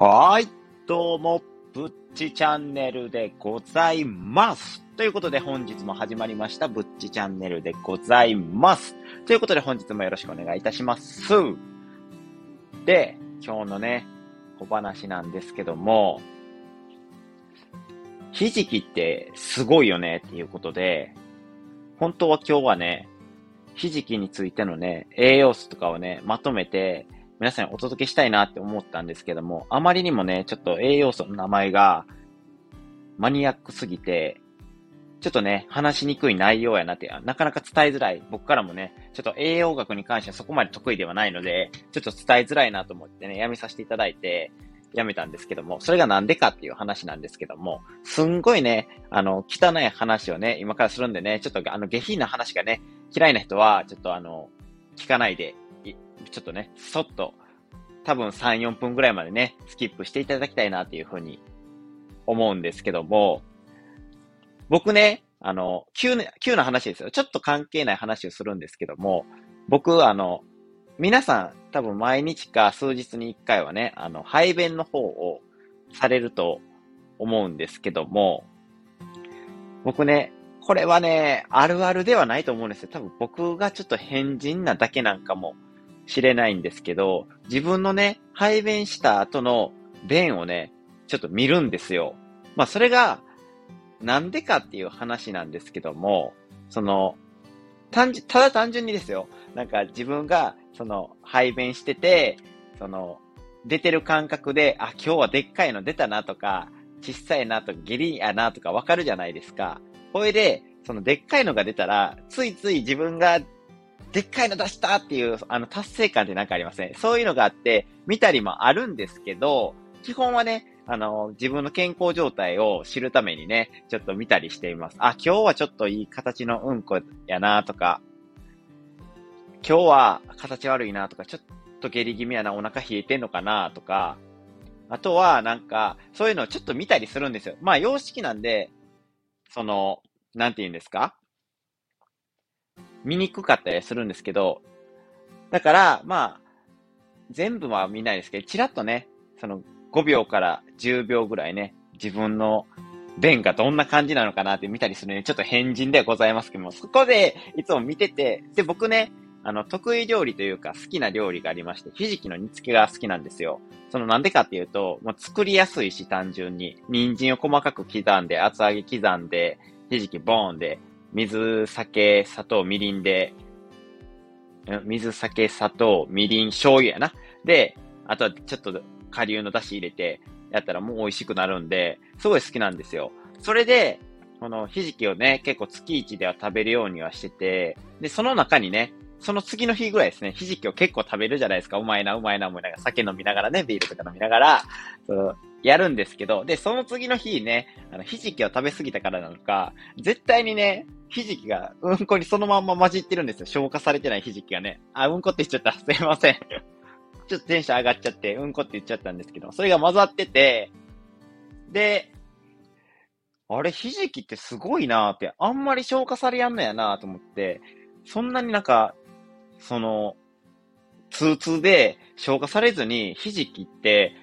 はい。どうも、ぶっちチャンネルでございます。ということで本日も始まりました、ぶっちチャンネルでございます。ということで本日もよろしくお願いいたします。で、今日のね、小話なんですけども、ひじきってすごいよねっていうことで、本当は今日はね、ひじきについてのね、栄養素とかをね、まとめて、皆さんにお届けしたいなって思ったんですけども、あまりにもね、ちょっと栄養素の名前がマニアックすぎて、ちょっとね、話しにくい内容やなって、なかなか伝えづらい。僕からもね、ちょっと栄養学に関してはそこまで得意ではないので、ちょっと伝えづらいなと思ってね、やめさせていただいて、やめたんですけども、それがなんでかっていう話なんですけども、すんごいね、あの、汚い話をね、今からするんでね、ちょっとあの、下品な話がね、嫌いな人は、ちょっとあの、聞かないでちょっとね、そっと、多分3、4分ぐらいまでね、スキップしていただきたいなっていうふうに思うんですけども、僕ね、あの、急な、急な話ですよ。ちょっと関係ない話をするんですけども、僕、あの、皆さん、多分毎日か数日に一回はね、あの、排便の方をされると思うんですけども、僕ね、これはね、あるあるではないと思うんですよ。多分僕がちょっと変人なだけなんかもしれないんですけど、自分のね、排便した後の便をね、ちょっと見るんですよ。まあそれが、なんでかっていう話なんですけども、その、単純、ただ単純にですよ。なんか自分が、その、排便してて、その、出てる感覚で、あ、今日はでっかいの出たなとか、小さいなとか、下痢やなとかわかるじゃないですか。これで、そのでっかいのが出たら、ついつい自分がでっかいの出したっていう、あの、達成感ってなんかありません、ね、そういうのがあって、見たりもあるんですけど、基本はね、あの、自分の健康状態を知るためにね、ちょっと見たりしています。あ、今日はちょっといい形のうんこやなとか、今日は形悪いなとか、ちょっと下痢気味やな、お腹冷えてんのかなとか、あとはなんか、そういうのをちょっと見たりするんですよ。まあ、様式なんで、その、なんて言うんですか？見にくかったりするんですけど、だから、まあ、全部は見ないですけど、ちらっとね、その5秒から10秒ぐらいね、自分の便がどんな感じなのかなって見たりするね、ちょっと変人ではございますけども、そこでいつも見てて、で、僕ね、あの、得意料理というか好きな料理がありまして、ひじきの煮付けが好きなんですよ。そのなんでかっていうと、もう作りやすいし単純に、人参を細かく刻んで、厚揚げ刻んで、ひじきボーンで、水、酒、砂糖、みりんで、水、酒、砂糖、みりん、醤油やな。で、あとはちょっと顆粒の出汁入れて、やったらもう美味しくなるんで、すごい好きなんですよ。それで、このひじきをね、結構月一では食べるようにはしてて、で、その中にね、その次の日ぐらいですね、ひじきを結構食べるじゃないですか。うまいな、うまいな、思いながら、酒飲みながらね、ビールとか飲みながら、そのやるんですけど、で、その次の日ね、あの、ひじきを食べ過ぎたからなのか、絶対にね、ひじきがうんこにそのまんま混じってるんですよ。消化されてないひじきがね。あ、うんこって言っちゃった。すいません。ちょっとテンション上がっちゃって、うんこって言っちゃったんですけど、それが混ざってて、で、あれ、ひじきってすごいなーって、あんまり消化されやんのやなーと思って、そんなになんか、その、通通で消化されずに、ひじきって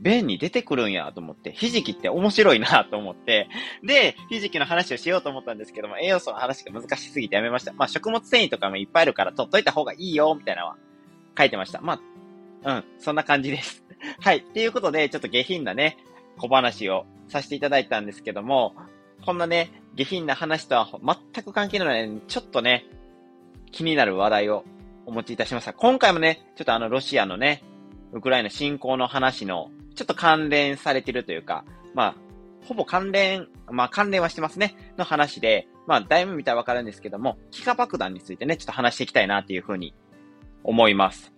便に出てくるんやと思って、ひじきって面白いなと思って、で、ひじきの話をしようと思ったんですけども、栄養素の話が難しすぎてやめました。まあ、食物繊維とかもいっぱいあるから取っといた方がいいよ、みたいなのは書いてました。まあ、うん、そんな感じです。はい。っていうことで、ちょっと下品なね、小話をさせていただいたんですけども、こんなね、下品な話とは全く関係ない、ちょっとね、気になる話題をお持ちいたしました。今回もね、ちょっとあの、ロシアのね、ウクライナ侵攻の話のちょっと関連されてるというか、まあ、ほぼ関連、まあ関連はしてますね、の話で、まあ、だいぶ見たらわかるんですけども、気化爆弾についてね、ちょっと話していきたいなっていうふうに思います。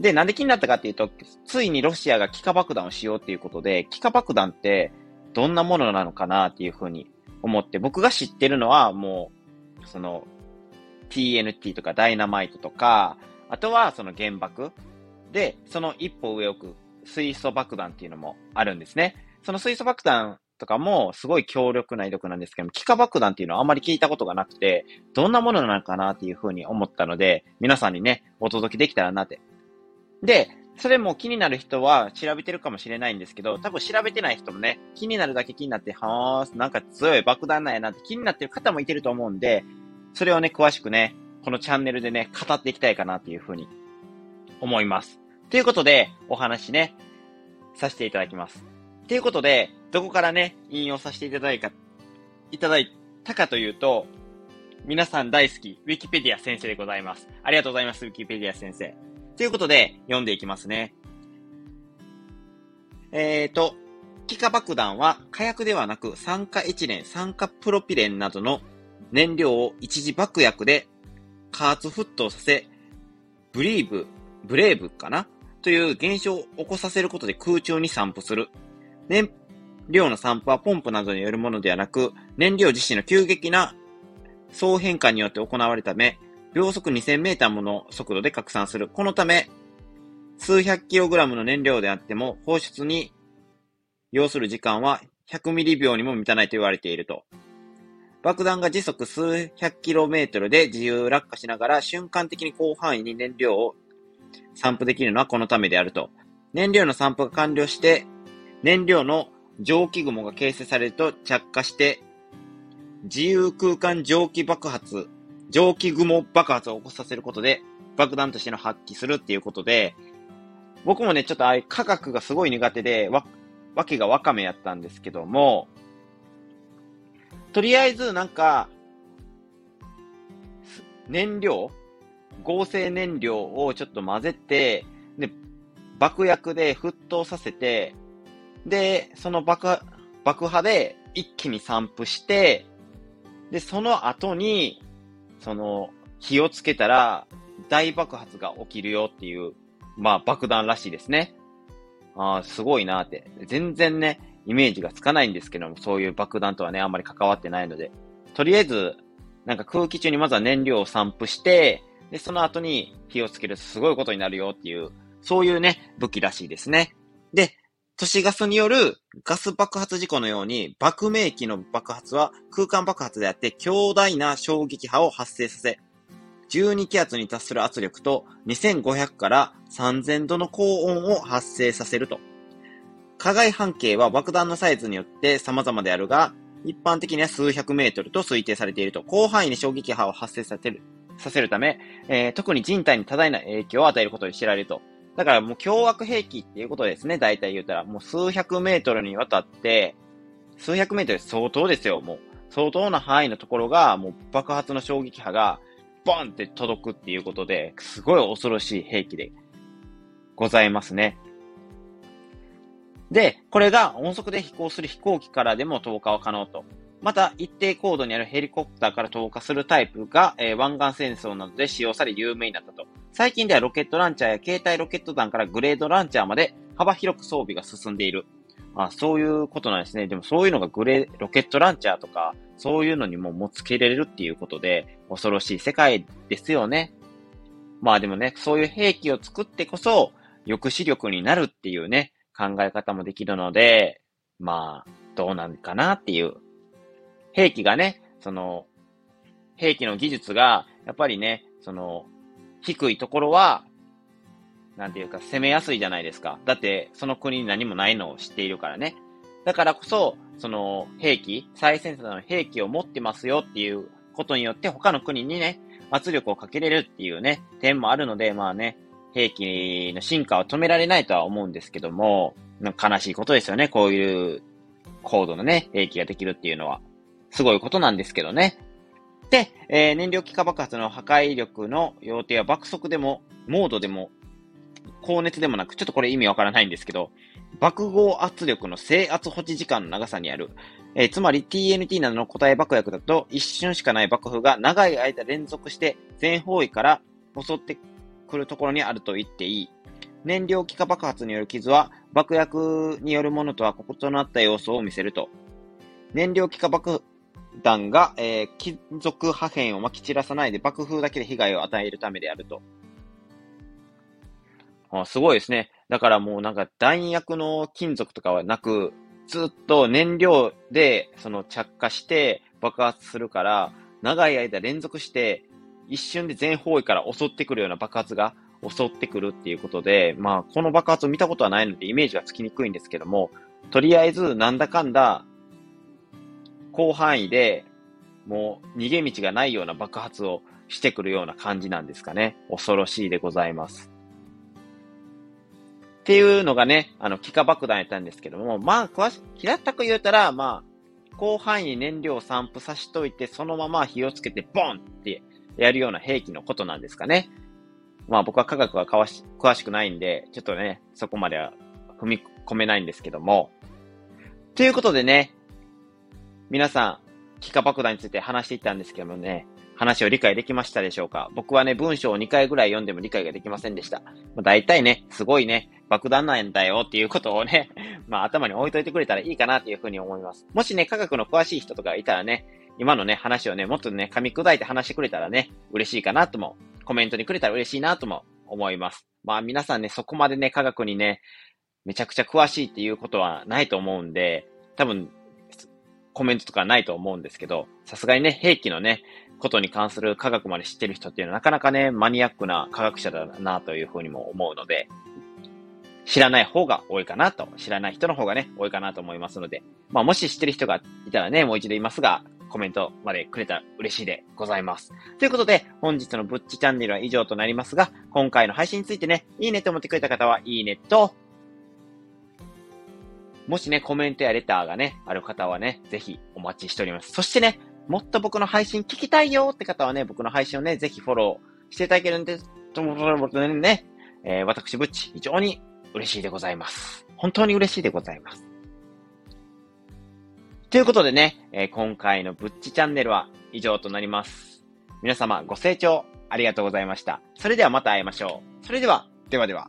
で、なんで気になったかっていうと、ついにロシアが気化爆弾をしようっていうことで、気化爆弾ってどんなものなのかなっていうふうに思って、僕が知ってるのはもう、その、TNT とかダイナマイトとか、あとはその原爆で、その一歩上をく水素爆弾っていうのもあるんですね。その水素爆弾とかもすごい強力な威力なんですけども、気化爆弾っていうのはあまり聞いたことがなくて、どんなものなのかなっていうふうに思ったので、皆さんにね、お届けできたらなって。で、それも気になる人は調べてるかもしれないんですけど、多分調べてない人もね、気になるだけ気になって、はー、なんか強い爆弾なんやなって気になってる方もいてると思うんで、それをね、詳しくね、このチャンネルでね、語っていきたいかなっていうふうに思います。ということで、お話ね、させていただきます。ということで、どこからね、引用させていただいた、いただいたかというと、皆さん大好き、ウィキペディア先生でございます。ありがとうございます、ウィキペディア先生。ということで、読んでいきますね。えーと、気化爆弾は火薬ではなく酸化エチレン、酸化プロピレンなどの燃料を一時爆薬で加圧沸騰させ、ブリーブ、ブレーブかなという現象を起こさせることで空中に散布する。燃料の散布はポンプなどによるものではなく、燃料自身の急激な総変化によって行われるため、秒速2000メーターもの速度で拡散する。このため、数百キログラムの燃料であっても、放出に要する時間は100ミリ秒にも満たないと言われていると。爆弾が時速数百キロメートルで自由落下しながら瞬間的に広範囲に燃料を散布できるのはこのためであると。燃料の散布が完了して、燃料の蒸気雲が形成されると着火して、自由空間蒸気爆発蒸気雲爆発を起こさせることで、爆弾としての発揮するっていうことで、僕もね、ちょっとああいう科学がすごい苦手で、わ、わけがわかめやったんですけども、とりあえずなんか、燃料合成燃料をちょっと混ぜて、で、爆薬で沸騰させて、で、その爆、爆破で一気に散布して、で、その後に、その、火をつけたら大爆発が起きるよっていう、まあ爆弾らしいですね。ああ、すごいなって。全然ね、イメージがつかないんですけども、そういう爆弾とはね、あんまり関わってないので。とりあえず、なんか空気中にまずは燃料を散布して、で、その後に火をつけるとすごいことになるよっていう、そういうね、武器らしいですね。で、都市ガスによるガス爆発事故のように、爆鳴機の爆発は空間爆発であって強大な衝撃波を発生させ、12気圧に達する圧力と2500から3000度の高温を発生させると。加害半径は爆弾のサイズによって様々であるが、一般的には数百メートルと推定されていると、広範囲に衝撃波を発生させる、させるため、えー、特に人体に多大な影響を与えることで知られると。だからもう凶悪兵器っていうことですね。大体言うたら。もう数百メートルにわたって、数百メートル相当ですよ。もう相当な範囲のところが、もう爆発の衝撃波が、ボンって届くっていうことで、すごい恐ろしい兵器でございますね。で、これが音速で飛行する飛行機からでも投下は可能と。また、一定高度にあるヘリコプターから投下するタイプが、えー、湾岸戦争などで使用され有名になったと。最近ではロケットランチャーや携帯ロケット弾からグレードランチャーまで幅広く装備が進んでいる。あそういうことなんですね。でもそういうのがグレー、ロケットランチャーとか、そういうのにも持つけられるっていうことで、恐ろしい世界ですよね。まあでもね、そういう兵器を作ってこそ、抑止力になるっていうね、考え方もできるので、まあ、どうなんかなっていう兵器がね、その、兵器の技術が、やっぱりね、その、低いところは、なんていうか、攻めやすいじゃないですか。だって、その国に何もないのを知っているからね。だからこそ、その、兵器、最先端の兵器を持ってますよっていうことによって、他の国にね、圧力をかけれるっていうね、点もあるので、まあね、兵器の進化は止められないとは思うんですけども、悲しいことですよね、こういう高度のね、兵器ができるっていうのは。すごいことなんですけどね。で、えー、燃料気化爆発の破壊力の要定は爆速でも、モードでも、高熱でもなく、ちょっとこれ意味わからないんですけど、爆豪圧力の制圧保持時間の長さにある。えー、つまり TNT などの固体爆薬だと一瞬しかない爆風が長い間連続して全方位から襲ってくるところにあると言っていい。燃料気化爆発による傷は爆薬によるものとは異なった様子を見せると。燃料気化爆弾が、えー、金属破片を撒き散らさないで爆風だけで被害を与えるためであると。あすごいですね。だからもうなんか弾薬の金属とかはなく、ずっと燃料でその着火して爆発するから、長い間連続して一瞬で全方位から襲ってくるような爆発が襲ってくるっていうことで、まあ、この爆発を見たことはないのでイメージはつきにくいんですけども、とりあえずなんだかんだ、広範囲で、もう逃げ道がないような爆発をしてくるような感じなんですかね。恐ろしいでございます。っていうのがね、あの、気化爆弾やったんですけども、まあ、詳し、平たく言うたら、まあ、広範囲に燃料を散布さしといて、そのまま火をつけてボンってやるような兵器のことなんですかね。まあ僕は科学は詳しくないんで、ちょっとね、そこまでは踏み込めないんですけども。ということでね、皆さん、気化爆弾について話していったんですけどもね、話を理解できましたでしょうか？僕はね、文章を2回ぐらい読んでも理解ができませんでした。まあ、大体ね、すごいね、爆弾なんだよっていうことをね、まあ頭に置いといてくれたらいいかなっていうふうに思います。もしね、科学の詳しい人とかいたらね、今のね、話をね、もっとね、噛み砕いて話してくれたらね、嬉しいかなとも、コメントにくれたら嬉しいなとも思います。まあ皆さんね、そこまでね、科学にね、めちゃくちゃ詳しいっていうことはないと思うんで、多分、コメントとかないと思うんですけど、さすがにね、兵器のね、ことに関する科学まで知ってる人っていうのはなかなかね、マニアックな科学者だなというふうにも思うので、知らない方が多いかなと、知らない人の方がね、多いかなと思いますので、まあもし知ってる人がいたらね、もう一度言いますが、コメントまでくれたら嬉しいでございます。ということで、本日のぶっちチャンネルは以上となりますが、今回の配信についてね、いいねと思ってくれた方は、いいねと、もしね、コメントやレターがね、ある方はね、ぜひお待ちしております。そしてね、もっと僕の配信聞きたいよって方はね、僕の配信をね、ぜひフォローしていただけるんで、と思うね、えー、私、ぶっち、非常に嬉しいでございます。本当に嬉しいでございます。ということでね、えー、今回のぶっちチャンネルは以上となります。皆様ご清聴ありがとうございました。それではまた会いましょう。それでは、ではでは。